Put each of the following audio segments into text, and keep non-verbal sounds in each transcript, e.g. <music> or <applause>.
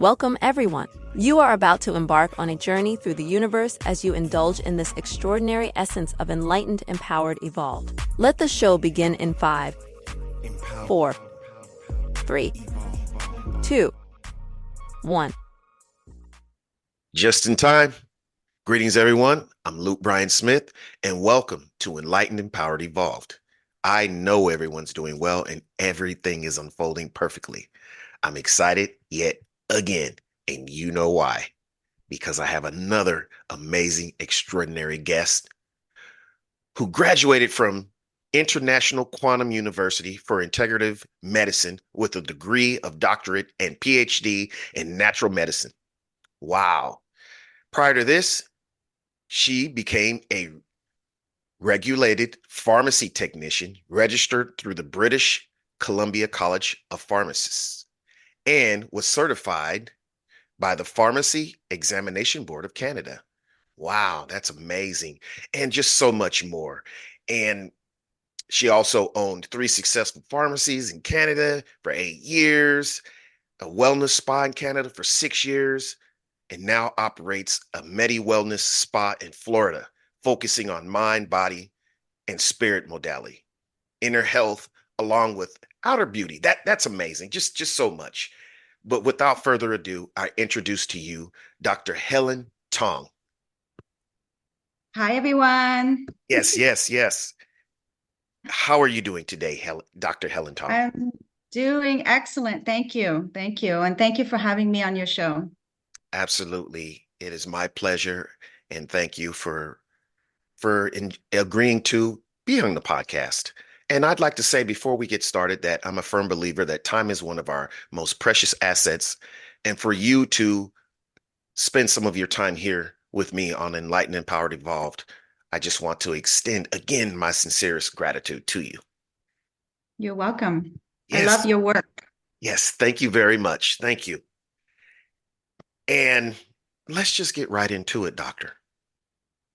Welcome, everyone. You are about to embark on a journey through the universe as you indulge in this extraordinary essence of enlightened, empowered, evolved. Let the show begin in five, four, three, two, one. Just in time. Greetings, everyone. I'm Luke Bryan Smith, and welcome to Enlightened, Empowered, Evolved. I know everyone's doing well and everything is unfolding perfectly. I'm excited yet again, and you know why. Because I have another amazing, extraordinary guest who graduated from International Quantum University for Integrative Medicine with a degree of doctorate and PhD in natural medicine. Wow. Prior to this, she became a regulated pharmacy technician registered through the British Columbia College of Pharmacists and was certified by the Pharmacy Examination Board of Canada. Wow, that's amazing. And just so much more. And she also owned three successful pharmacies in Canada for eight years, a wellness spa in Canada for six years, and now operates a Medi Wellness Spa in Florida, focusing on mind, body, and spirit modality, inner health, along with outer beauty. That that's amazing. Just just so much. But without further ado, I introduce to you Dr. Helen Tong. Hi everyone. Yes, <laughs> yes, yes. How are you doing today, Helen, Dr. Helen Tong? I'm doing excellent. Thank you. Thank you. And thank you for having me on your show. Absolutely. It is my pleasure and thank you for for in, agreeing to be on the podcast. And I'd like to say before we get started that I'm a firm believer that time is one of our most precious assets and for you to spend some of your time here with me on Enlightened Powered Evolved, I just want to extend again my sincerest gratitude to you. You're welcome. Yes. I love your work. Yes, thank you very much. Thank you. And let's just get right into it, doctor.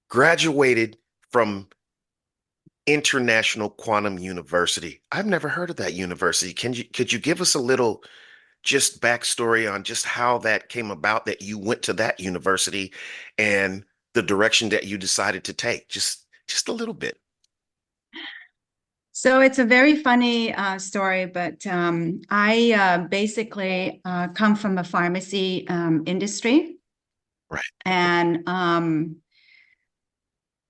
Graduated from International Quantum University. I've never heard of that university. Can you could you give us a little just backstory on just how that came about that you went to that university and the direction that you decided to take? Just just a little bit. So it's a very funny uh, story, but um, I uh, basically uh, come from a pharmacy um, industry. Right. And um,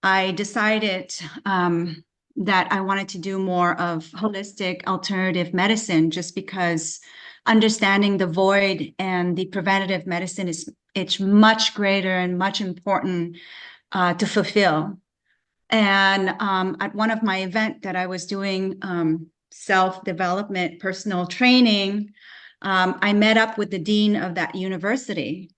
I decided um, that I wanted to do more of holistic alternative medicine just because understanding the void and the preventative medicine is it's much greater and much important uh, to fulfill and um, at one of my event that I was doing um, self-development, personal training, um, I met up with the dean of that university.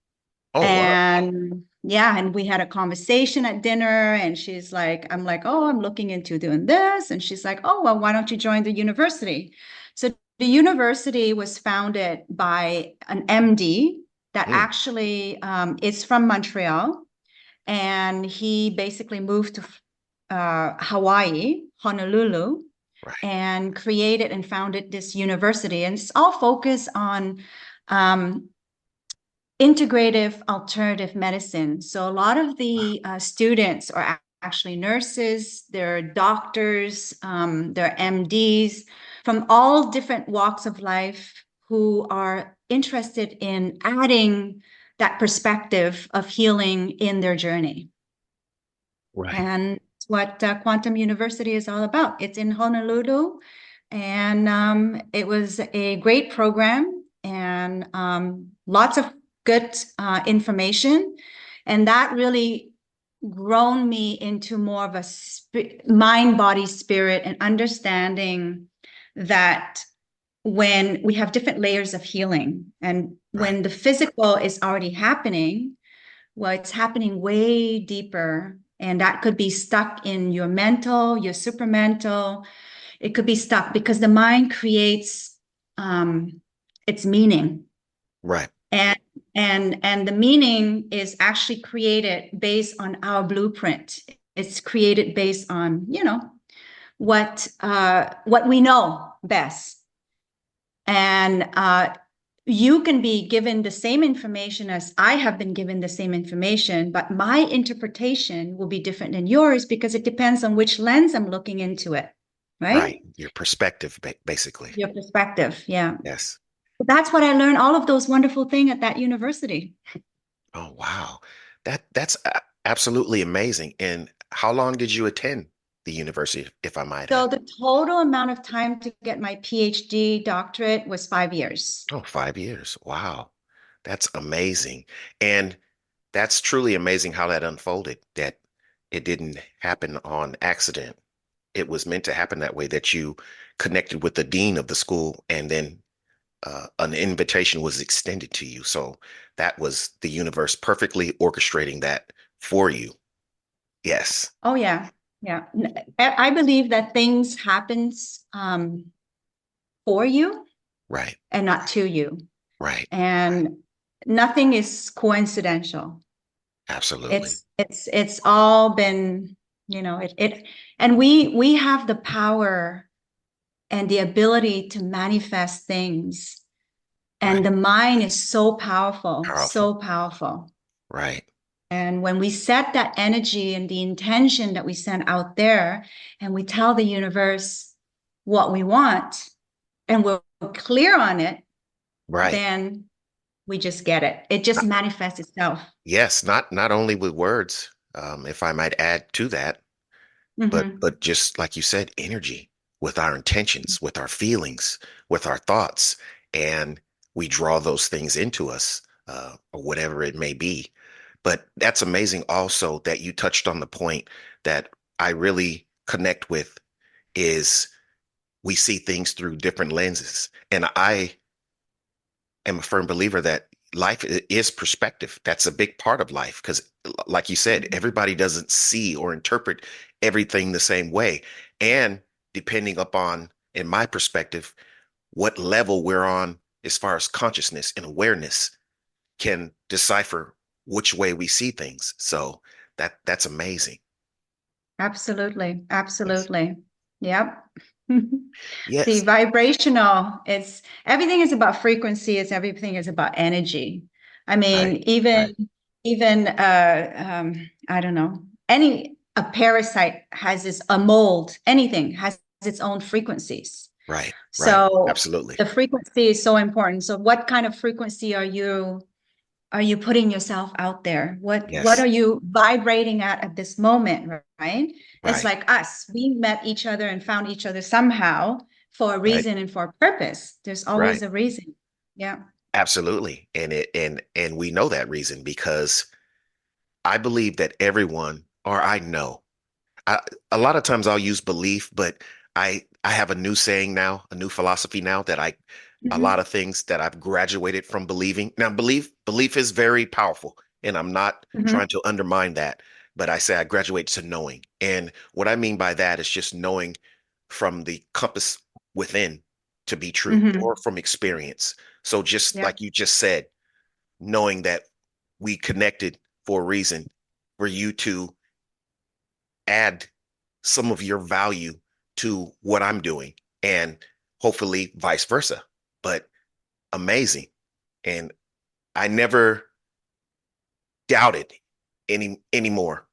Oh, and wow. Yeah, and we had a conversation at dinner. And she's like, I'm like, oh, I'm looking into doing this. And she's like, oh, well, why don't you join the university? So the university was founded by an MD that mm. actually um, is from Montreal and he basically moved to uh, Hawaii, Honolulu, right. and created and founded this university. And it's all focused on um, integrative alternative medicine. So a lot of the uh, students are actually nurses, they're doctors, um, they're MDs from all different walks of life who are interested in adding that perspective of healing in their journey. Right. And what uh, Quantum University is all about. It's in Honolulu, and um, it was a great program and um, lots of good uh, information. And that really grown me into more of a sp- mind, body, spirit, and understanding that when we have different layers of healing and when the physical is already happening, well, it's happening way deeper and that could be stuck in your mental, your supramental. It could be stuck because the mind creates um, its meaning. Right. And and the meaning is actually created based on our blueprint. It's created based on, you know, what uh what we know best. And uh you can be given the same information as I have been given the same information, but my interpretation will be different than yours because it depends on which lens I'm looking into it. Right. Right. Your perspective, basically. Your perspective. Yeah. Yes. That's what I learned all of those wonderful things at that university. Oh, wow. That that's absolutely amazing. And how long did you attend the university, if I might? So the total amount of time to get my PhD doctorate was five years. Oh, five years. Wow. That's amazing. And that's truly amazing how that unfolded, that it didn't happen on accident. It was meant to happen that way, that you connected with the dean of the school and then uh, an invitation was extended to you. So that was the universe perfectly orchestrating that for you. Yes. Oh, yeah. Yeah, I believe that things happens um, for you, right, and not to you, right, and nothing is coincidental. Absolutely, it's it's it's all been you know it it, and we we have the power and the ability to manifest things, and right. the mind is so powerful, powerful, so powerful. Right. And when we set that energy and the intention that we send out there, and we tell the universe what we want, and we're clear on it, right? Then we just get it. It just not, manifests itself. Yes, not not only with words, um, if I might add to that, mm-hmm. but but just like you said, energy with our intentions, with our feelings, with our thoughts, and we draw those things into us, uh, or whatever it may be. But that's amazing also that you touched on the point that I really connect with is we see things through different lenses. And I am a firm believer that life is perspective. That's a big part of life because, like you said, mm-hmm. everybody doesn't see or interpret everything the same way. And depending upon, in my perspective, what level we're on as far as consciousness and awareness can decipher which way we see things. So that that's amazing. Absolutely. Absolutely. Yep. <laughs> yes. The vibrational, it's everything is about frequency, it's everything is about energy. I mean, right. even right. even uh um, I don't know, any a parasite has this a mold, anything has its own frequencies. Right. So right. absolutely the frequency is so important. So what kind of frequency are you are you putting yourself out there what yes. what are you vibrating at at this moment right? right? it's like us we met each other and found each other somehow for a reason right. and for a purpose there's always a reason yeah absolutely and it and and we know that reason because i believe that everyone or i know I, a lot of times i'll use belief but i i have a new saying now a new philosophy now that i mm-hmm. a lot of things that I've graduated from believing. Now, belief belief is very powerful, and I'm not mm-hmm. trying to undermine that. But I say I graduate to knowing, and what I mean by that is just knowing from the compass within to be true, mm-hmm. or from experience. So, just yeah. like you just said, knowing that we connected for a reason, for you to add some of your value to what I'm doing, and hopefully vice versa but amazing. And I never doubted any anymore.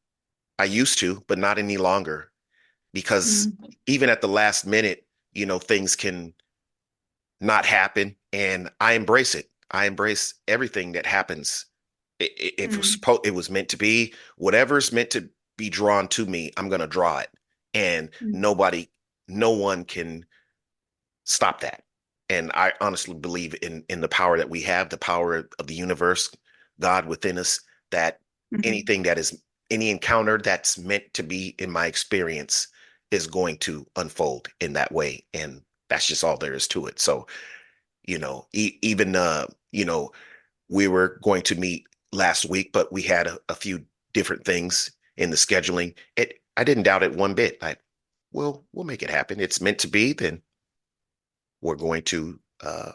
I used to, but not any longer because mm-hmm. even at the last minute, you know, things can not happen and I embrace it. I embrace everything that happens. If mm-hmm. it was mm-hmm. supposed, it was meant to be, whatever's meant to be drawn to me, I'm going to draw it. And mm-hmm. nobody, no one can stop that and I honestly believe in in the power that we have, the power of the universe, God within us. That mm-hmm. anything that is any encounter that's meant to be in my experience is going to unfold in that way, and that's just all there is to it. So, you know, e- even uh, you know, we were going to meet last week, but we had a, a few different things in the scheduling. It I didn't doubt it one bit. Like, well, we'll make it happen. It's meant to be. Then we're going to uh,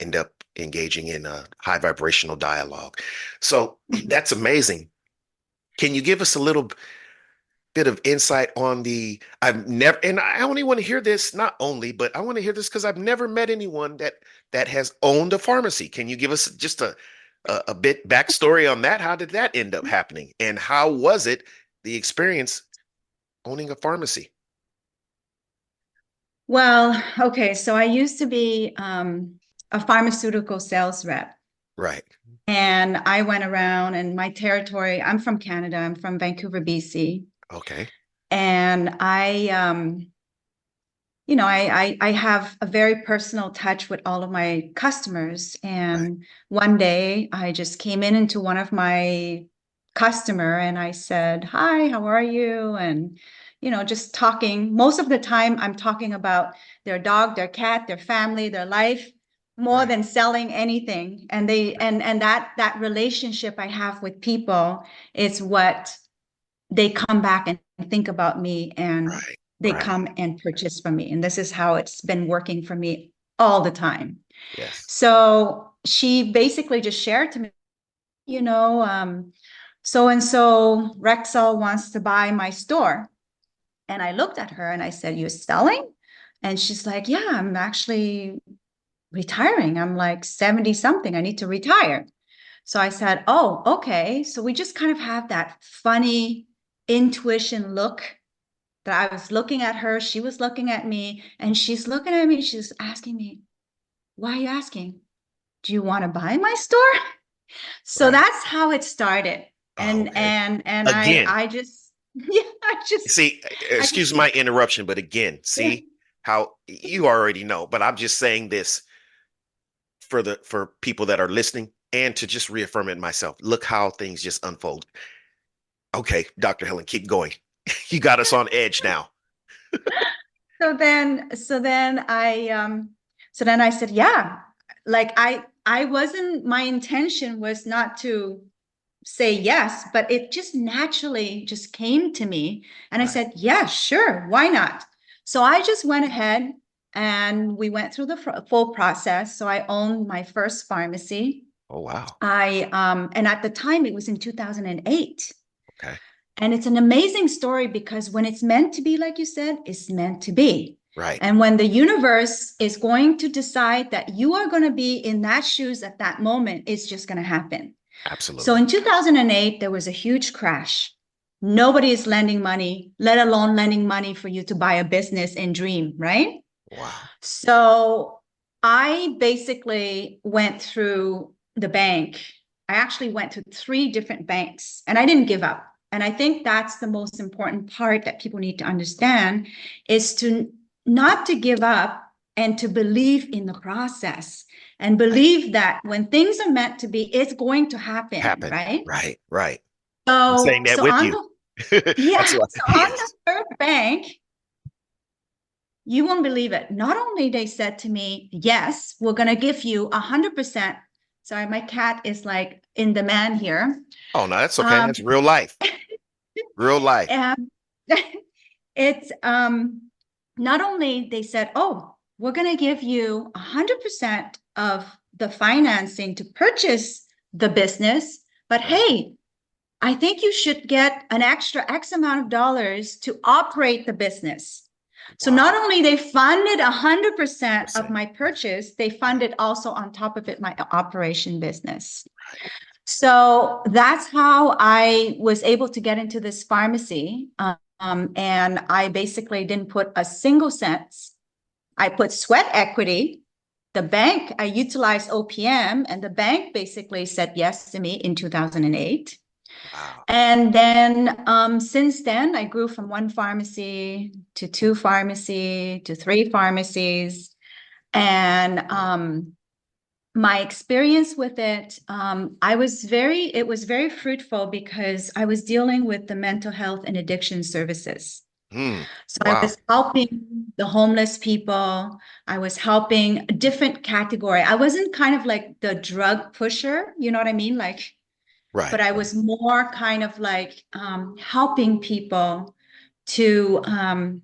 end up engaging in a high vibrational dialogue. So that's amazing. Can you give us a little bit of insight on the I've never and I only want to hear this not only, but I want to hear this because I've never met anyone that that has owned a pharmacy. Can you give us just a, a a bit backstory on that? How did that end up happening? And how was it the experience owning a pharmacy? Well, okay, so I used to be um, a pharmaceutical sales rep. Right. And I went around and my territory, I'm from Canada, I'm from Vancouver, BC. Okay. And I um you know, I, I I have a very personal touch with all of my customers. And right. one day I just came in into one of my customer and I said, "Hi, how are you?" and you know, just talking. Most of the time I'm talking about their dog, their cat, their family, their life more than selling anything. And they and and that that relationship i have with people is what they come back and think about me and right, they right. come and purchase from me. And this is how it's been working for me all the time. Yes. So she basically just shared to me you know um so and so rexall wants to buy my store and i looked at her and i said you're selling and she's like yeah i'm actually retiring. I'm like 70 something. I need to retire. So I said, Oh, okay. So we just kind of have that funny intuition look that I was looking at her. She was looking at me and she's looking at me. She's asking me, Why are you asking? Do you want to buy my store? So right. that's how it started. And, okay. and, and again, I, I just, <laughs> yeah, I just see, excuse just, my interruption, but again, see how you already know, but I'm just saying this for the for people that are listening and to just reaffirm it myself. Look how things just unfold. Okay, Dr. Helen, keep going. <laughs> you got us on edge now. <laughs> so then so then I um so then I said, yeah, like I I wasn't my intention was not to say yes, but it just naturally just came to me and right. I said, yeah, sure, why not? So I just went ahead and we went through the full process. So I owned my first pharmacy. Oh wow! I um, and at the time it was in 2008. Okay. And it's an amazing story because when it's meant to be, like you said, it's meant to be. Right. And when the universe is going to decide that you are going to be in that shoes at that moment, it's just going to happen. Absolutely. So in 2008, there was a huge crash. Nobody is lending money, let alone lending money for you to buy a business and dream, right? Wow. So I basically went through the bank. I actually went to three different banks and I didn't give up. And I think that's the most important part that people need to understand is to not to give up and to believe in the process and believe that when things are meant to be, it's going to happen. Happen. Right. Right. Right. So, I'm saying that so with you. The, <laughs> yeah. so on the third bank, you won't believe it. Not only they said to me, yes, we're going to give you a hundred percent. Sorry, my cat is like in demand here. Oh, no, that's okay. Um, that's real life. <laughs> real life. Um, <laughs> it's um, not only they said, oh, we're going to give you hundred percent of the financing to purchase the business, but hey, I think you should get an extra X amount of dollars to operate the business. So not only they funded 100% of my purchase, they funded also on top of it my operation business. So that's how I was able to get into this pharmacy. Um, and I basically didn't put a single cent. I put sweat equity. The bank, I utilized OPM, and the bank basically said yes to me in 2008. And then um, since then, I grew from one pharmacy to two pharmacy to three pharmacies. And um, my experience with it, um, I was very, it was very fruitful because I was dealing with the mental health and addiction services. Mm, so wow. I was helping the homeless people. I was helping a different category. I wasn't kind of like the drug pusher, you know what I mean? Like Right. But I was more kind of like um, helping people to um,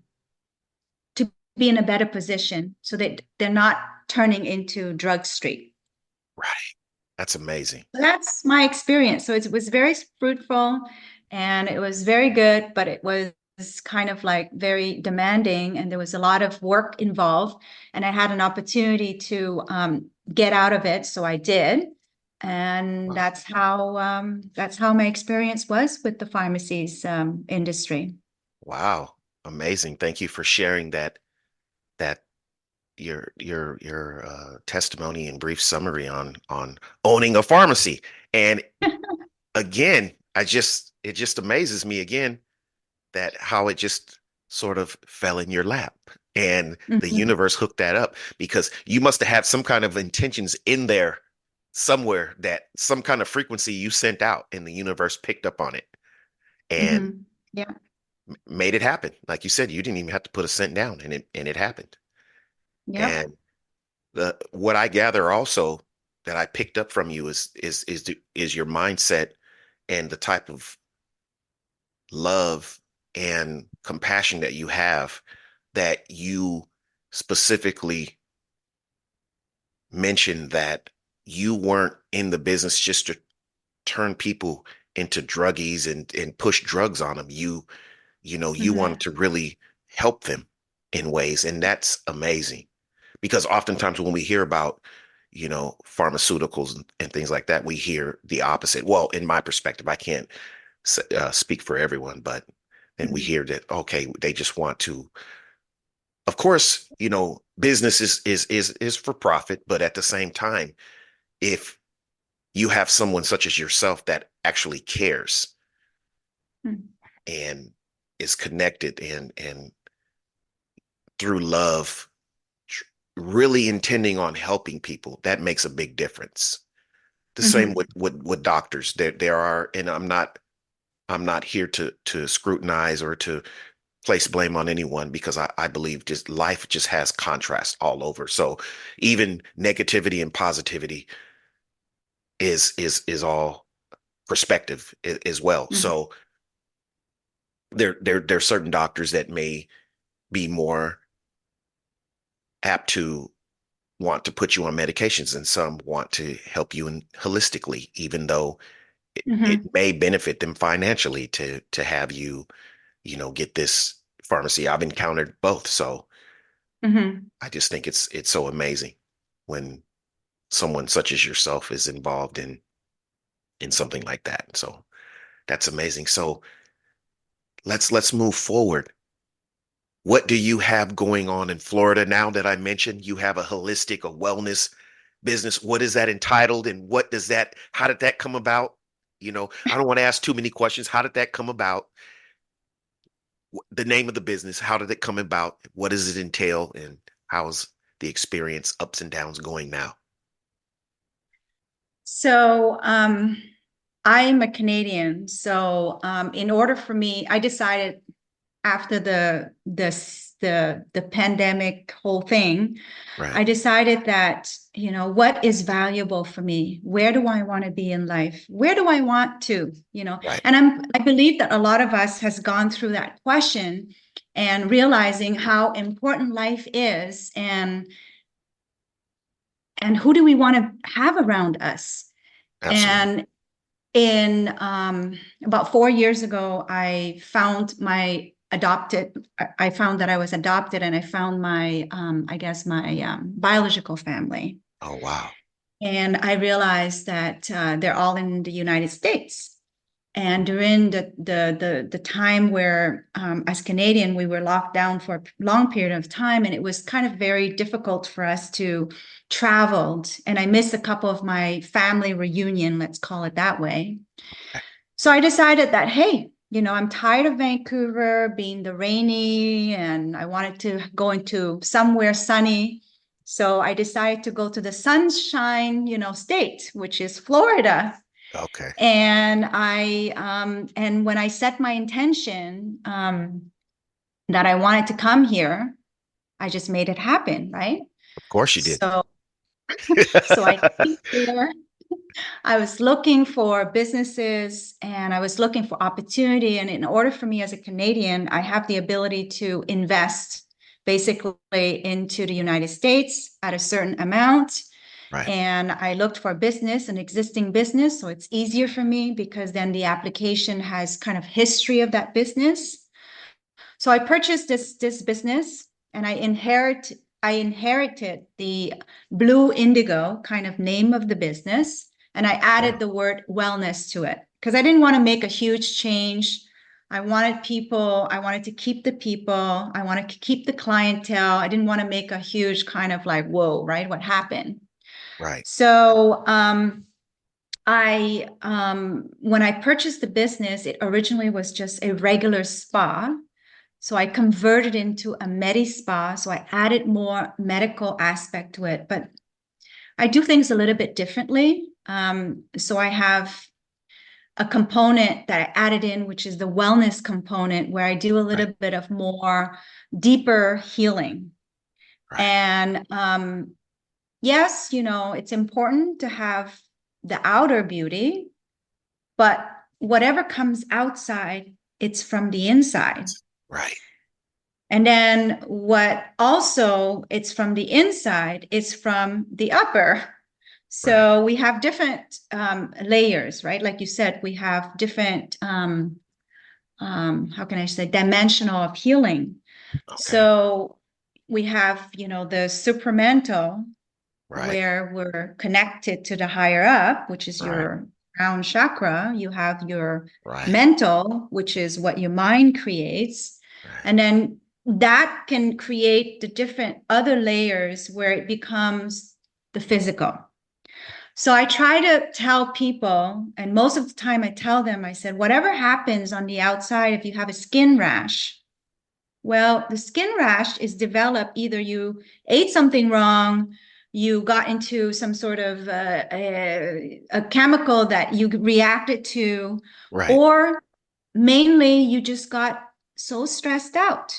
to be in a better position so that they're not turning into drug street. Right. That's amazing. That's my experience. So it was very fruitful and it was very good, but it was kind of like very demanding and there was a lot of work involved and i had an opportunity to um, get out of it so i did. And wow. that's how um, that's how my experience was with the pharmacies um, industry. Wow. Amazing. Thank you for sharing that that your your your uh, testimony and brief summary on on owning a pharmacy. And <laughs> again i just it just amazes me again that how it just sort of fell in your lap and mm-hmm. the universe hooked that up because you must have had some kind of intentions in there somewhere that some kind of frequency you sent out and the universe picked up on it and mm-hmm. yeah made it happen like you said you didn't even have to put a cent down and it and it happened yeah and the what i gather also that i picked up from you is is is is your mindset and the type of love and compassion that you have that you specifically mentioned that you weren't in the business just to turn people into druggies and and push drugs on them you you know you mm-hmm. wanted to really help them in ways and that's amazing. Because oftentimes when we hear about you know pharmaceuticals and, and things like that we hear the opposite. Well in my perspective i can't uh, speak for everyone but and we hear that okay they just want to of course you know business is is is is for profit but at the same time if you have someone such as yourself that actually cares mm-hmm. and is connected and and through love really intending on helping people that makes a big difference the mm-hmm. same with, with with doctors there there are and i'm not I'm not here to to scrutinize or to place blame on anyone because I, I believe just life just has contrast all over. So even negativity and positivity is is is all perspective as well. Mm-hmm. So there there there are certain doctors that may be more apt to want to put you on medications and some want to help you in holistically even though it, mm-hmm. it may benefit them financially to to have you you know get this pharmacy. I've encountered both so mm-hmm. i just think it's it's so amazing when someone such as yourself is involved in in something like that so that's amazing. So let's let's move forward. What do you have going on in florida now that i mentioned you have a holistic a wellness business? What is that entitled and what does that how did that come about you know, I don't want to ask too many questions. How did that come about? The name of the business, how did it come about? What does it entail? And how's the experience, ups and downs going now? So, um, I'm a Canadian. So, um, in order for me, I decided after the the the the pandemic whole thing, right. I decided that you know what is valuable for me where do i want to be in life where do i want to you know right. and i'm i believe that a lot of us has gone through that question and realizing how important life is and and who do we want to have around us Absolutely. and in um, about four years ago i found my adopted i found that i was adopted and i found my um, i guess my um, biological family Oh, wow. And I realized that uh, they're all in the United States. And during the the the, the time where, um, as Canadian, we were locked down for a long period of time, and it was kind of very difficult for us to travel. And I missed a couple of my family reunion, let's call it that way. So I decided that, hey, you know, I'm tired of Vancouver being the rainy, and I wanted to go into somewhere sunny. So I decided to go to the sunshine, you know, state, which is Florida. Okay. And I um and when I set my intention um that I wanted to come here, I just made it happen, right? Of course you did. So <laughs> so I there. I was looking for businesses and I was looking for opportunity. And in order for me as a Canadian, I have the ability to invest basically into the United States at a certain amount. Right. And I looked for a business, an existing business. So it's easier for me because then the application has kind of history of that business. So I purchased this this business and I inherit I inherited the Blu Indigo kind of name of the business and I added the word wellness to it because I didn't want to make a huge change. I wanted people, I wanted to keep the people, I wanted to keep the clientele. I didn't want to make a huge kind of like, whoa, right? What happened? Right. So um I um when I purchased the business, it originally was just a regular spa. So I converted into a medi spa. So I added more medical aspect to it, but I do things a little bit differently. Um, so I have a component that I added in, which is the wellness component, where I do a little right. bit of more deeper healing. Right. And um, yes, you know, it's important to have the outer beauty, but whatever comes outside, it's from the inside. Right. And then what also it's from the inside, it's from the upper. So right. we have different um, layers, right? Like you said, we have different, um, um, how can I say, dimensional of healing. Okay. So we have, you know, the supramental, right. where we're connected to the higher up, which is right. your crown chakra. You have your mental, which is what your mind creates. And then that can create the different other layers where it becomes the physical. So I try to tell people, and most of the time I tell them, I said, whatever happens on the outside, if you have a skin rash, well, the skin rash is developed either you ate something wrong, you got into some sort of uh, a, a, chemical that you reacted to, right. or mainly you just got so stressed out.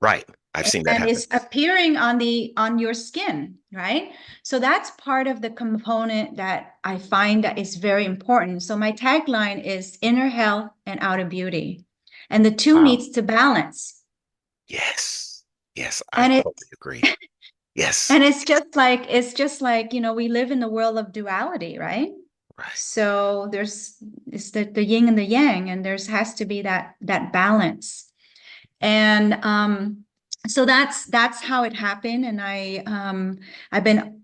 Right. I've seen that. And happen. it's appearing on the on your skin, right? So that's part of the component that I find that is very important. So my tagline is inner health and outer beauty. And the two wow. needs to balance. Yes. Yes. I and totally agree. <laughs> Yes. And it's just like it's just like, you know, we live in the world of duality, right? Right. So there's it's the, the yin and the yang, and there's has to be that that balance. And um so that's that's how it happened and i um i've been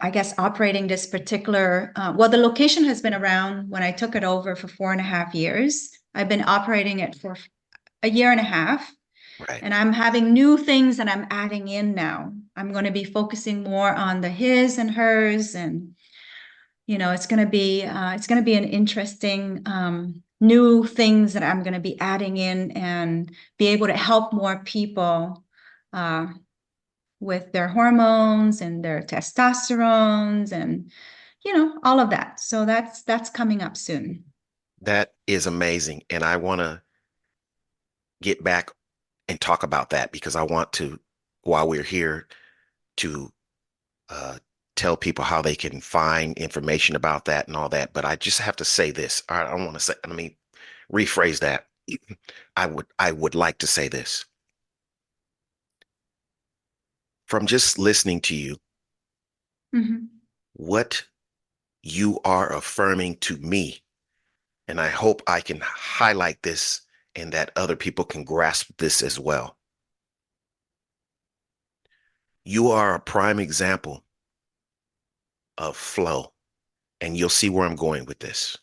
i guess operating this particular uh, well the location has been around when i took it over for four and a half years i've been operating it for a year and a half right. and i'm having new things that i'm adding in now i'm going to be focusing more on the his and hers and you know it's going to be uh, it's going to be an interesting um, new things that i'm going to be adding in and be able to help more people uh, with their hormones and their testosterones and you know all of that. So that's that's coming up soon. That is amazing and i want to get back and talk about that because i want to while we're here to uh, tell people how they can find information about that and all that but i just have to say this i don't want to say let me rephrase that <clears throat> i would i would like to say this from just listening to you, mm-hmm. what you are affirming to me, and I hope I can highlight this and that other people can grasp this as well. You are a prime example of flow, and you'll see where I'm going with this.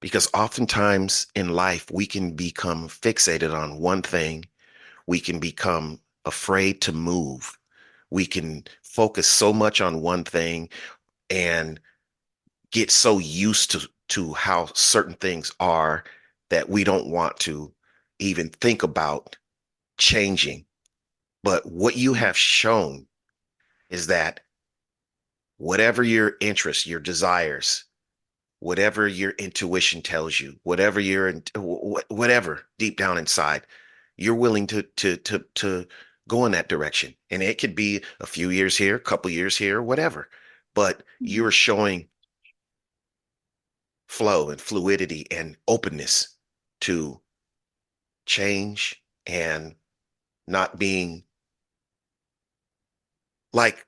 Because oftentimes in life, we can become fixated on one thing, we can become afraid to move. We can focus so much on one thing and get so used to to how certain things are that we don't want to even think about changing. But what you have shown is that whatever your interests, your desires, whatever your intuition tells you, whatever your whatever deep down inside, you're willing to to to to go in that direction. And it could be a few years here, a couple years here, whatever. But mm-hmm. you're showing flow and fluidity and openness to change and not being like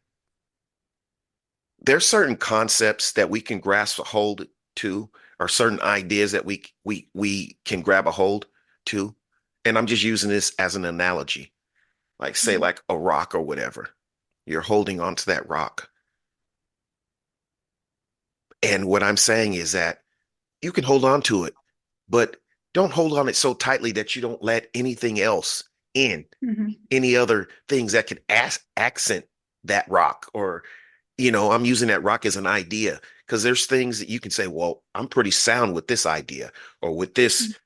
there's certain concepts that we can grasp a hold to or certain ideas that we we we can grab a hold to and I'm just using this as an analogy, like say Mhm. like a rock or whatever. You're holding onto that rock. And what I'm saying is that you can hold on to it, but don't hold on it so tightly that you don't let anything else in, Mhm. any other things that could as- accent that rock. Or, you know, I'm using that rock as an idea because there's things that you can say, well, I'm pretty sound with this idea or with this, Mhm.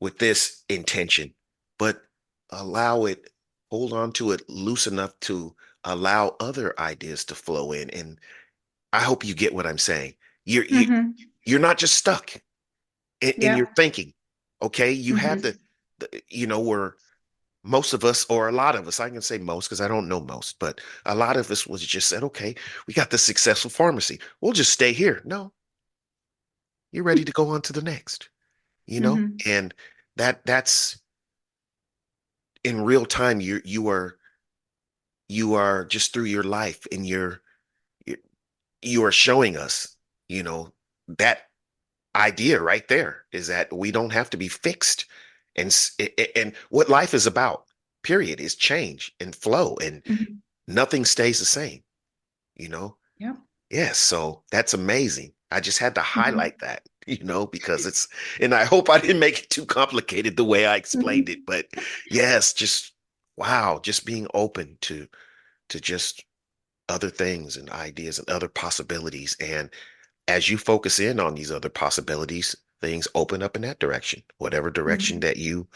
with this intention, but allow it, hold on to it loose enough to allow other ideas to flow in. And I hope you get what I'm saying. You're, you, Mhm. you're not just stuck in, in Yeah. your thinking. Okay. You have the, the, you know, where most of us, or a lot of us, I can say most because I don't know most, but a lot of us was just said, okay, we got the successful pharmacy. We'll just stay here. No, you're ready to go on to the next, you know? Mhm. And that that's in real time, you you are you are just through your life and you're you you are showing us, you know, that idea right there is that we don't have to be fixed and s- a- a- and what life is about period is change and flow and Mhm. nothing stays the same you know? Yeah yes so that's amazing. I just had to Mhm. highlight that <laughs> you know because it's and i hope i didn't make it too complicated the way i explained it but yes just wow just being open to to just other things and ideas and other possibilities. And as you focus in on these other possibilities, things open up in that direction, whatever direction Mhm. that you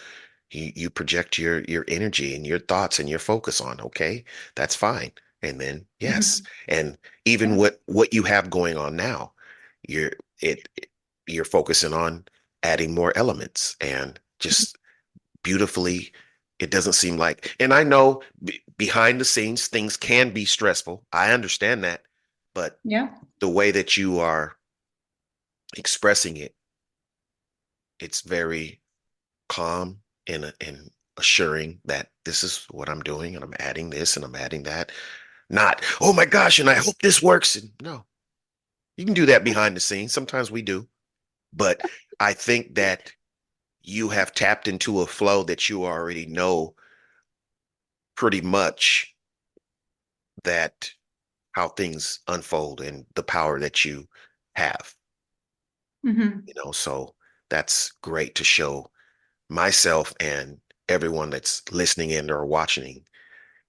you, you project your your energy and your thoughts and your focus on. Okay, that's fine. And then yes, and even what what you have going on now, you're it, it- you're focusing on adding more elements and just beautifully. It doesn't seem like, and I know be, behind the scenes things can be stressful. I understand that, but Yeah. the way that you are expressing it, it's very calm and, and assuring that this is what I'm doing and I'm adding this and I'm adding that. Not, oh my gosh, and I hope this works. And no, you can do that behind the scenes. Sometimes we do. But I think that you have tapped into a flow that you already know pretty much that how things unfold and the power that you have. Mhm. you know so that's great to show myself and everyone that's listening in or watching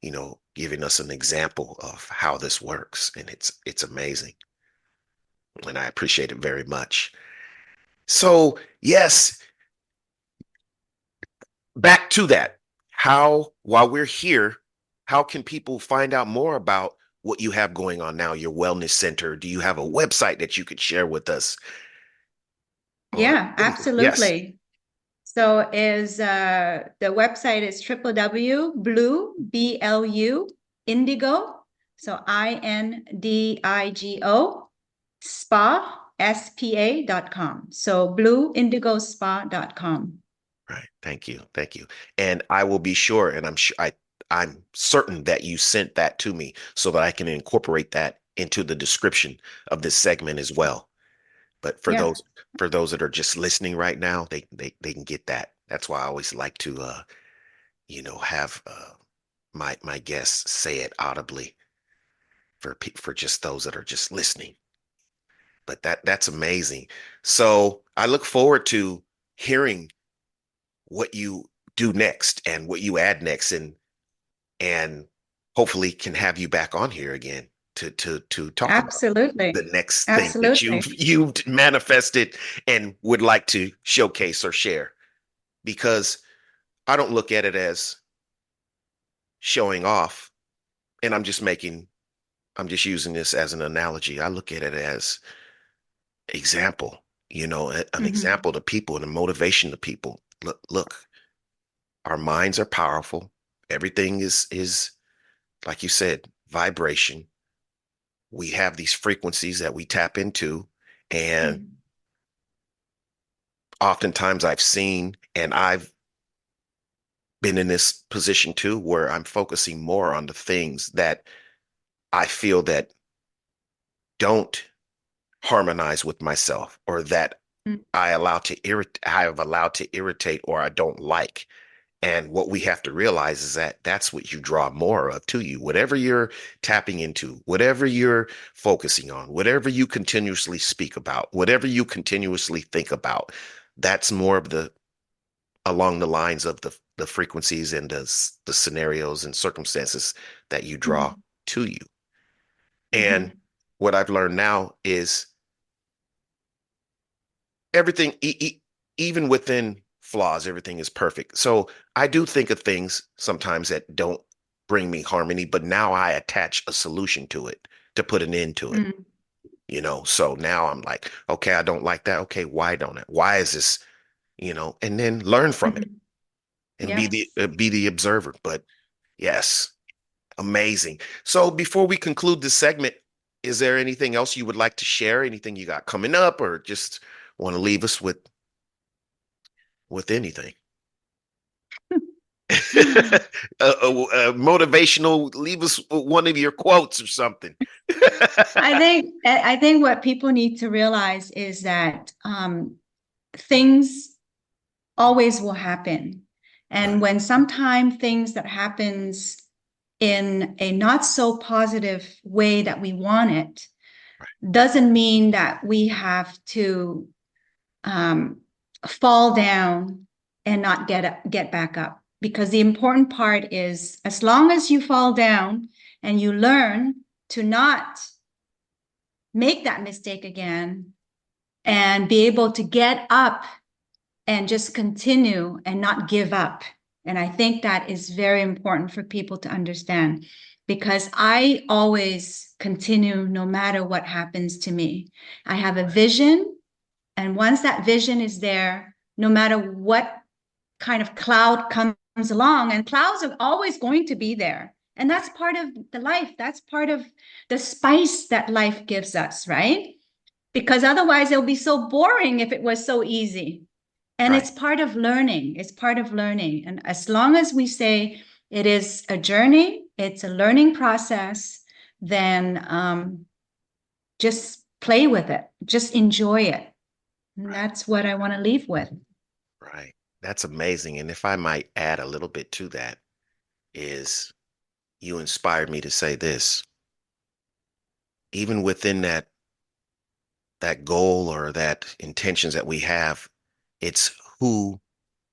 you know giving us an example of how this works and it's it's amazing. And i appreciate it very much. So yes back to that. How while we're here how can people find out more about what you have going on now your wellness center? Do you have a website that you could share with us Yeah, anything? yes absolutely. So is uh the website is www Blu b l u indigo so i n d i g o spa s p a dot com. So bluindigospa.com. Right. Thank you. Thank you. And I will be sure, and I'm sure I I'm certain that you sent that to me so that I can incorporate that into the description of this segment as well. But for Yeah. those for those that are just listening right now, they they they can get that. That's why I always like to uh you know have uh my my guests say it audibly for for just those that are just listening. But that that's amazing. So I look forward to hearing what you do next and what you add next and and hopefully can have you back on here again to to to talk about Absolutely. the next thing that you've you've manifested and would like to showcase or share because I don't look at it as showing off and I'm just making I'm just using this as an analogy. I look at it as example, you know, an Mhm. example to people and a motivation to people. Look, look, our minds are powerful. Everything is is like you said, vibration. We have these frequencies that we tap into and Mhm. oftentimes I've seen and I've been in this position too where I'm focusing more on the things that I feel that don't harmonize with myself or that Mm. I allow to irritate I have allowed to irritate or I don't like. And what we have to realize is that that's what you draw more of to you. Whatever you're tapping into, whatever you're focusing on, whatever you continuously speak about, whatever you continuously think about, that's more of the along the lines of the the frequencies and the, the scenarios and circumstances that you draw mm-hmm. to you. And mm-hmm. what I've learned now is everything, e- e- even within flaws, everything is perfect. So I do think of things sometimes that don't bring me harmony, but now I attach a solution to it to put an end to it. Mm-hmm. You know, so now I'm like, okay, I don't like that. Okay, why don't it? Why is this? You know, and then learn from it mm-hmm. and yes. be the uh, be the observer. But yes, amazing. So before we conclude this segment, is there anything else you would like to share? Anything you got coming up, or just want to leave us with with anything. <laughs> uh, uh, motivational leave us one of your quotes or something. <laughs> I think i think what people need to realize is that um, things always will happen. And when sometimes things that happens in a not so positive way that we want it doesn't mean that we have to um, fall down and not get up, get back up. Because the important part is as long as you fall down and you learn to not make that mistake again and be able to get up and just continue and not give up. And i think that is very important for people to understand because i always continue no matter what happens to me. I have a vision and once that vision is there, no matter what kind of cloud comes along, and clouds are always going to be there. And that's part of the life. That's part of the spice that life gives us, right? Because otherwise, it'll be so boring if it was so easy. And right. it's part of learning. It's part of learning. And as long as we say it is a journey, it's a learning process, then um, just play with it, just enjoy it. And that's what I want to leave with. Right. That's amazing. And if I might add a little bit to that, is you inspired me to say this. Even within that that goal or that intentions that we have, it's who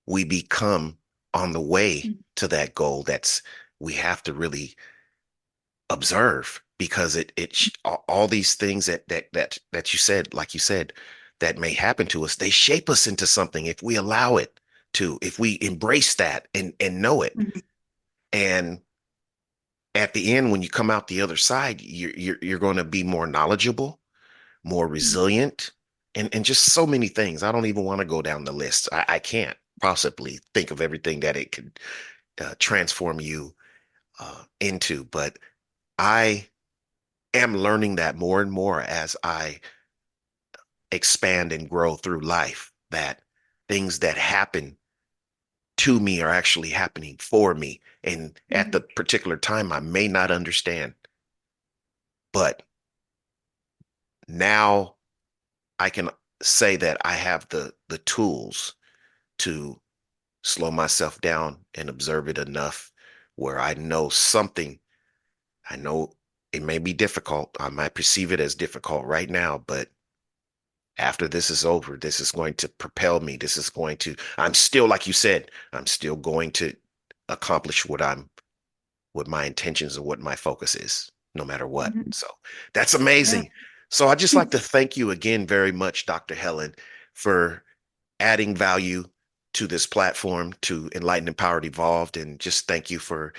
we become on the way mm-hmm. to that goal that's we have to really observe because it it all these things that that that that you said like you said that may happen to us, they shape us into something if we allow it to, if we embrace that and and know it. Mm-hmm. And at the end, when you come out the other side, you're you're, you're going to be more knowledgeable, more mm-hmm. resilient, and and just so many things. I don't even want to go down the list. I, I can't possibly think of everything that it could uh, transform you uh, into, but I am learning that more and more as I expand and grow through life that things that happen to me are actually happening for me and mm-hmm. at the particular time i may not understand. But now i can say that i have the the tools to slow myself down and observe it enough where i know something. I know it may be difficult. I might perceive it as difficult right now but after this is over, this is going to propel me. This is going to, I'm still, like you said, I'm still going to accomplish what I'm, what my intentions and what my focus is, no matter what. Mm-hmm. So that's amazing. Yeah. So I just like to <laughs> thank you again very much, Dr. Helen, for adding value to this platform to Enlightened Empowered Evolved. And just thank you for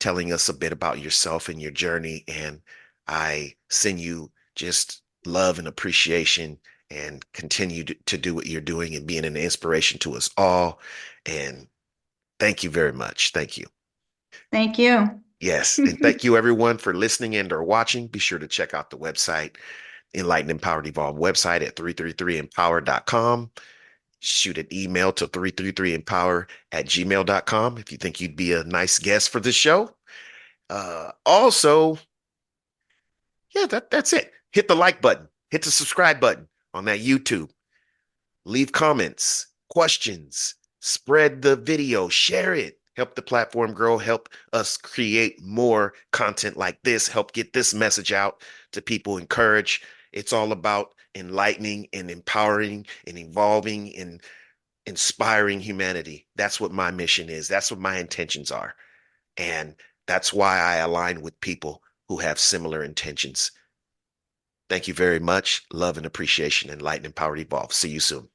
telling us a bit about yourself and your journey. And I send you just love and appreciation and continue to do what you're doing and being an inspiration to us all. And thank you very much. Thank you. Thank you. Yes. <laughs> And thank you everyone for listening and or watching. Be sure to check out the website, Enlightened Empowered Evolve website at 333empower.com. Shoot an email to 333empower at gmail.com if you think you'd be a nice guest for the show. Uh, also, yeah, that, that's it. Hit the like button, hit the subscribe button on that YouTube. Leave comments, questions, Spread the video, share it. Help the platform grow, help us create more content like this, help get this message out to people, encourage. It's all about enlightening and empowering and evolving and inspiring humanity. That's what my mission is. That's what my intentions are. And that's why I align with people who have similar intentions. Thank you very much. Love and appreciation. Enlighten, empowered, evolve. See you soon.